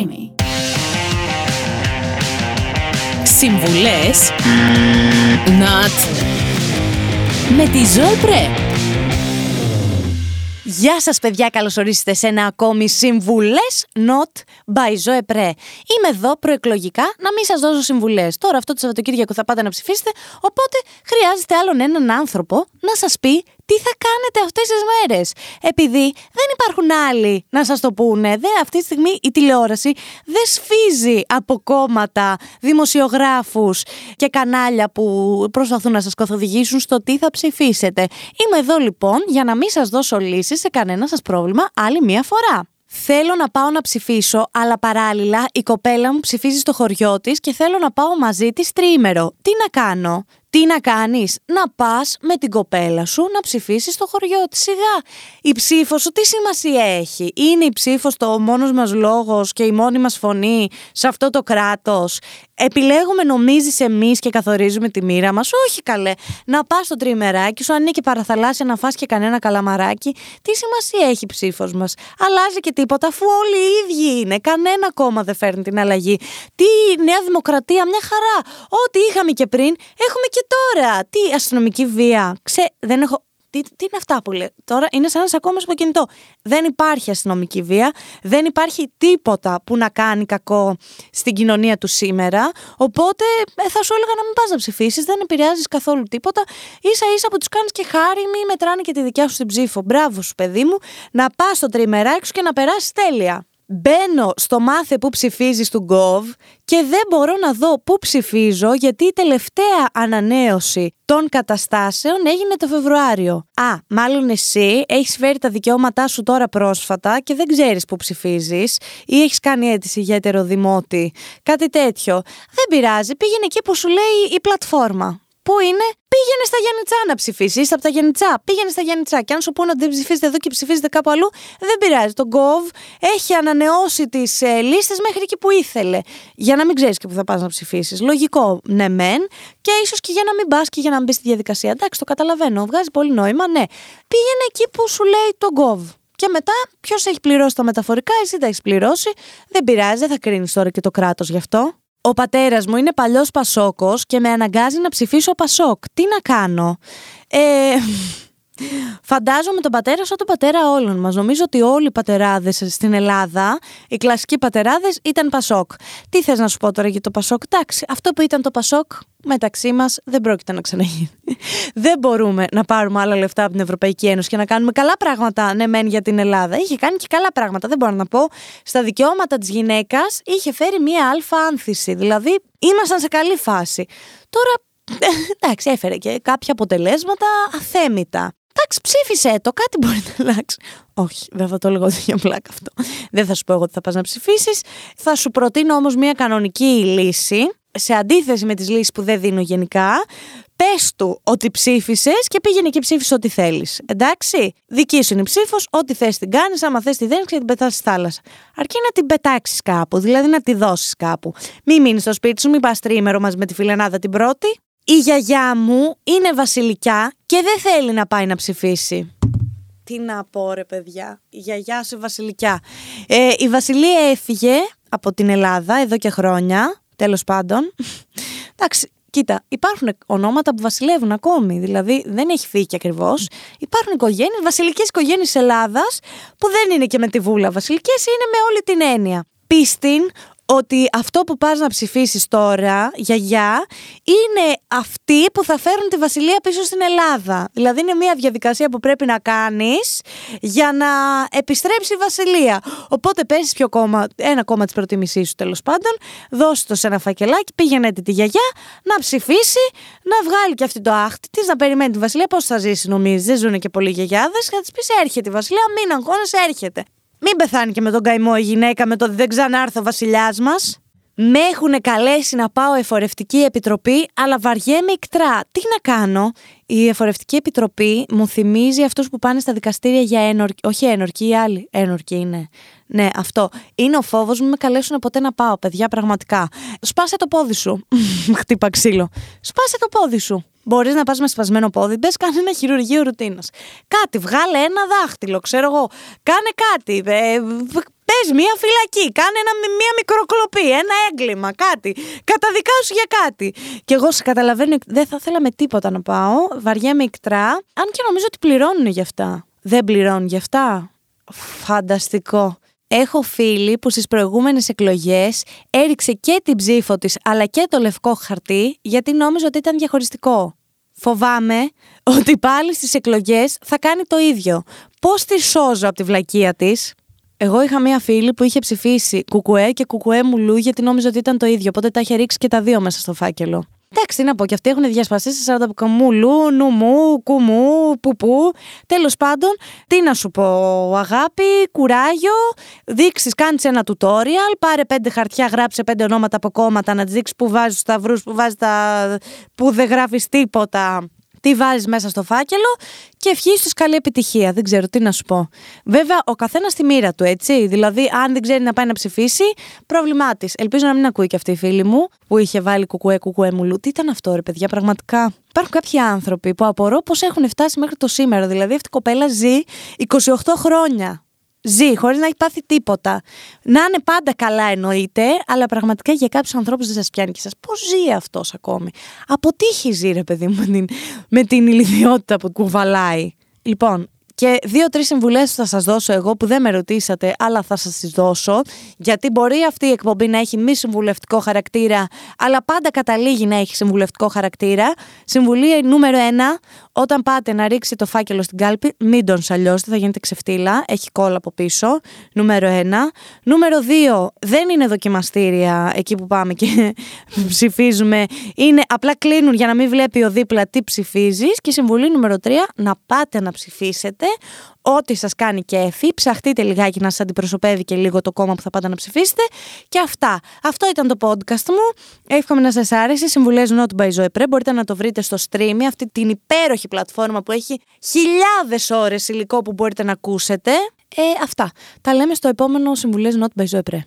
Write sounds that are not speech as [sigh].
Creamy. Συμβουλές Not με τη Ζωή Πρέ. Γεια σας παιδιά, καλώς ορίσατε σε ένα ακόμη Συμβουλές Not by Zoe Pre. Είμαι εδώ προεκλογικά να μην σας δώσω συμβουλές. Τώρα αυτό το Σαββατοκύριακο θα πάτε να ψηφίσετε, οπότε χρειάζεται άλλον έναν άνθρωπο να σας πει τι θα κάνετε αυτές τις μέρες; Επειδή δεν υπάρχουν άλλοι να σας το πούνε. Δεν, αυτή τη στιγμή η τηλεόραση δεν σφίζει από κόμματα, δημοσιογράφους και κανάλια που προσπαθούν να σας καθοδηγήσουν στο τι θα ψηφίσετε. Είμαι εδώ λοιπόν για να μην σας δώσω λύσεις σε κανένα σας πρόβλημα άλλη μία φορά. Θέλω να πάω να ψηφίσω, αλλά παράλληλα η κοπέλα μου ψηφίζει στο χωριό της και θέλω να πάω μαζί της τρίμερο. Τι να κάνω, τι να κάνεις, να πας με την κοπέλα σου να ψηφίσεις στο χωριό της. Σιγά. Η ψήφος σου τι σημασία έχει; Είναι η ψήφος το μόνος μας λόγος και η μόνη μας φωνή σε αυτό το κράτος; Επιλέγουμε, νομίζεις εμείς και καθορίζουμε τη μοίρα μας; Όχι καλέ. Να πας στο τριμεράκι σου, αν είναι και παραθαλάσσια να φας και κανένα καλαμαράκι; Τι σημασία έχει η ψήφος μας; Αλλάζει και τίποτα, αφού όλοι οι ίδιοι είναι. Κανένα κόμμα δεν φέρνει την αλλαγή. Τι Νέα Δημοκρατία, μια χαρά. Ό,τι είχαμε και πριν, έχουμε και τώρα. Τι αστυνομική βία. Ξέ, δεν έχω τι, τι είναι αυτά που λέει. Τώρα είναι σαν να σε ακόμα στο κινητό. Δεν υπάρχει αστυνομική βία. Δεν υπάρχει τίποτα που να κάνει κακό στην κοινωνία του σήμερα. Οπότε ε, θα σου έλεγα να μην πας να ψηφίσεις. Δεν επηρεάζεις καθόλου τίποτα. σα ίσα που τους κάνεις και χάρη, μη μετράνε και τη δικιά σου την ψήφο. Μπράβο σου, παιδί μου, να πας στο τριμεράκι σου και να περάσεις τέλεια. Μπαίνω στο μάθε που ψηφίζεις του Gov και δεν μπορώ να δω πού ψηφίζω γιατί η τελευταία ανανέωση των καταστάσεων έγινε το Φεβρουάριο. Α, μάλλον εσύ έχεις φέρει τα δικαιώματά σου τώρα πρόσφατα και δεν ξέρεις πού ψηφίζεις ή έχεις κάνει αίτηση για ετεροδημότη, κάτι τέτοιο. Δεν πειράζει, πήγαινε εκεί που σου λέει η πλατφόρμα. Πού είναι, πήγαινε στα Γιάννητσά να ψηφίσεις. Είσαι από τα Γιάννητσά. Πήγαινε στα Γιάννητσά. Και αν σου πούνε ότι δεν ψηφίζετε εδώ και ψηφίζετε κάπου αλλού, δεν πειράζει. Το Gov έχει ανανεώσει τις ε, λίστες μέχρι εκεί που ήθελε. Για να μην ξέρεις και που θα πας να ψηφίσεις. Λογικό, ναι, μεν. Και ίσως και για να μην πας και για να μην μπεις στη διαδικασία. Εντάξει, το καταλαβαίνω. Βγάζει πολύ νόημα, ναι. Πήγαινε εκεί που σου λέει το Gov. Και μετά, ποιος έχει πληρώσει τα μεταφορικά, εσύ τα έχεις πληρώσει. Δεν πειράζει, δεν θα κρίνεις τώρα και το κράτος γι' αυτό. Ο πατέρας μου είναι παλιός Πασόκος και με αναγκάζει να ψηφίσω Πασόκ. Τι να κάνω; Ε, Φαντάζομαι τον πατέρα σαν τον πατέρα όλων μας. Νομίζω ότι όλοι οι πατεράδες στην Ελλάδα, οι κλασικοί πατεράδες, ήταν Πασόκ. Τι θες να σου πω τώρα για το Πασόκ; Εντάξει, αυτό που ήταν το Πασόκ μεταξύ μας δεν πρόκειται να ξαναγίνει. [laughs] δεν μπορούμε να πάρουμε άλλα λεφτά από την Ευρωπαϊκή Ένωση και να κάνουμε καλά πράγματα, ναι, μεν για την Ελλάδα. Είχε κάνει και καλά πράγματα, δεν μπορώ να πω. Στα δικαιώματα της γυναίκας είχε φέρει μία αλφα άνθηση. Δηλαδή, ήμασταν σε καλή φάση. Τώρα [laughs] εντάξει, έφερε και κάποια αποτελέσματα αθέμητα. Εντάξει, ψήφισε το, κάτι μπορεί να αλλάξει. Όχι, δεν θα το έλεγα για πλάκα αυτό. Δεν θα σου πω εγώ ότι θα πας να ψηφίσεις. Θα σου προτείνω όμως μια κανονική λύση, σε αντίθεση με τις λύσεις που δεν δίνω γενικά. Πες του ότι ψήφισες και πήγαινε και ψήφισε ό,τι θέλεις. Εντάξει; Δική σου είναι η ψήφος, ό,τι θες την κάνεις, άμα θες τη δένεις και την πετάς στη θάλασσα. Αρκεί να την πετάξεις κάπου, δηλαδή να τη δώσεις κάπου. Μην μείνεις στο σπίτι σου, μην πας τρίμερο μαζί με τη φιλενάδα την πρώτη η γιαγιά μου είναι βασιλικιά και δεν θέλει να πάει να ψηφίσει. Τι να πω ρε παιδιά, η γιαγιά σου βασιλικιά. Ε, η βασιλεία έφυγε από την Ελλάδα εδώ και χρόνια, τέλος πάντων. [laughs] Εντάξει, Κοίτα, υπάρχουν ονόματα που βασιλεύουν ακόμη. Δηλαδή δεν έχει φύγει και ακριβώς. Υπάρχουν οικογένειε, βασιλικές οικογένειες Ελλάδας, που δεν είναι και με τη βούλα βασιλικές, είναι με όλη την έννοια. Πίστην ότι αυτό που πας να ψηφίσεις τώρα, γιαγιά, είναι αυτοί που θα φέρουν τη βασιλεία πίσω στην Ελλάδα. Δηλαδή είναι μια διαδικασία που πρέπει να κάνεις για να επιστρέψει η βασιλεία. Οπότε πέσεις πιο κόμμα, ένα κόμμα της προτιμησής σου τέλος πάντων, δώσ' το σε ένα φακελάκι, πήγαινε τη γιαγιά να ψηφίσει, να βγάλει και αυτή το άχτη της, να περιμένει τη βασιλεία. Πώς θα ζήσει νομίζεις, δεν ζουν και πολλοί γιαγιάδες, θα της πεις έρχεται η βασιλεία, μην αγχώνεσαι, έρχεται. Μην πεθάνει και με τον καημό η γυναίκα με το ότι δεν ξανάρθει ο βασιλιάς μας. Με έχουν καλέσει να πάω εφορευτική επιτροπή, αλλά βαριέμαι ικτρά. Τι να κάνω; Η εφορευτική επιτροπή μου θυμίζει αυτούς που πάνε στα δικαστήρια για ένορκη. Όχι ένορκη, οι άλλοι. Ένορκη είναι. Ναι, αυτό. Είναι ο φόβος μου, με καλέσουν ποτέ να πάω, παιδιά, πραγματικά. Σπάσε το πόδι σου. [laughs] Χτύπα ξύλο. Σπάσε το πόδι σου. Μπορείς να πας με σπασμένο πόδι, μπες κάνει ένα χειρουργείο ρουτίνας. Κάτι, βγάλε ένα δάχτυλο, ξέρω εγώ. Κάνε κάτι. Ε, πες μία φυλακή, κάνε ένα, μία μικροκλοπή, ένα έγκλημα, κάτι. Καταδικάσου για κάτι. Και εγώ σε καταλαβαίνω, δεν θα ήθελα με τίποτα να πάω. Βαριέμαι ικτρά. Αν και νομίζω ότι πληρώνουν γι' αυτά. Δεν πληρώνουν γι' αυτά. Φανταστικό. Έχω φίλη που στις προηγούμενες εκλογές έριξε και την ψήφο της αλλά και το λευκό χαρτί γιατί νόμιζε ότι ήταν διαχωριστικό. Φοβάμαι ότι πάλι στις εκλογές θα κάνει το ίδιο. Πώς τη σώζω από τη βλακεία της; Εγώ είχα μία φίλη που είχε ψηφίσει κουκουέ και κουκουέ μουλού γιατί νόμιζε ότι ήταν το ίδιο. Οπότε τα είχε ρίξει και τα δύο μέσα στο φάκελο. Εντάξει, τι να πω, και αυτοί έχουν διασπαστεί σε 40 καμούλου, νομού, κουμού, πουπού. Τέλος πάντων, τι να σου πω, αγάπη, κουράγιο, δείξεις, κάνεις ένα tutorial, πάρε πέντε χαρτιά, γράψε πέντε ονόματα από κόμματα, να δείξεις που βάζεις τους σταυρούς, που βάζεις τα. που δεν γράφεις τίποτα τι βάζεις μέσα στο φάκελο και ευχή τους καλή επιτυχία. Δεν ξέρω τι να σου πω. Βέβαια, ο καθένας στη μοίρα του, έτσι. Δηλαδή, αν δεν ξέρει να πάει να ψηφίσει, πρόβλημά της. Ελπίζω να μην ακούει και αυτή η φίλη μου που είχε βάλει κουκουέ, κουκουέ μουλού. Τι ήταν αυτό, ρε παιδιά, πραγματικά; Υπάρχουν κάποιοι άνθρωποι που απορώ πώς έχουν φτάσει μέχρι το σήμερα. Δηλαδή, αυτή η κοπέλα ζει 28 χρόνια ζει χωρίς να έχει πάθει τίποτα. Να είναι πάντα καλά εννοείται, αλλά πραγματικά για κάποιους ανθρώπους δεν σας πιάνει και σας. Πώς ζει αυτός ακόμη; Αποτύχει ζει, ρε παιδί μου, με την, με την ηλικιότητα που κουβαλάει; Λοιπόν, και δύο-τρεις συμβουλές θα σας δώσω εγώ που δεν με ρωτήσατε, αλλά θα σας τις δώσω. Γιατί μπορεί αυτή η εκπομπή να έχει μη συμβουλευτικό χαρακτήρα, αλλά πάντα καταλήγει να έχει συμβουλευτικό χαρακτήρα. Συμβουλή νούμερο 1. Όταν πάτε να ρίξει το φάκελο στην κάλπη, μην τον σαλιώσετε, θα γίνετε ξεφτύλα. Έχει κόλλα από πίσω. Νούμερο 1. Νούμερο 2. Δεν είναι δοκιμαστήρια εκεί που πάμε και [laughs] ψηφίζουμε. Είναι απλά κλείνουν για να μην βλέπει ο δίπλα τι ψηφίζεις. Και συμβουλή νούμερο 3. Να πάτε να ψηφίσετε ό,τι σας κάνει κέφι, ψαχτείτε λιγάκι να σας αντιπροσωπεύει και λίγο το κόμμα που θα πάτε να ψηφίσετε και αυτά. Αυτό ήταν το podcast μου. Εύχομαι να σας άρεσε. Συμβουλές Not by Zoe Μπορείτε να το βρείτε στο stream, αυτή την υπέροχη πλατφόρμα που έχει χιλιάδες ώρες υλικό που μπορείτε να ακούσετε. Ε, αυτά. Τα λέμε στο επόμενο Συμβουλές Not by Zoe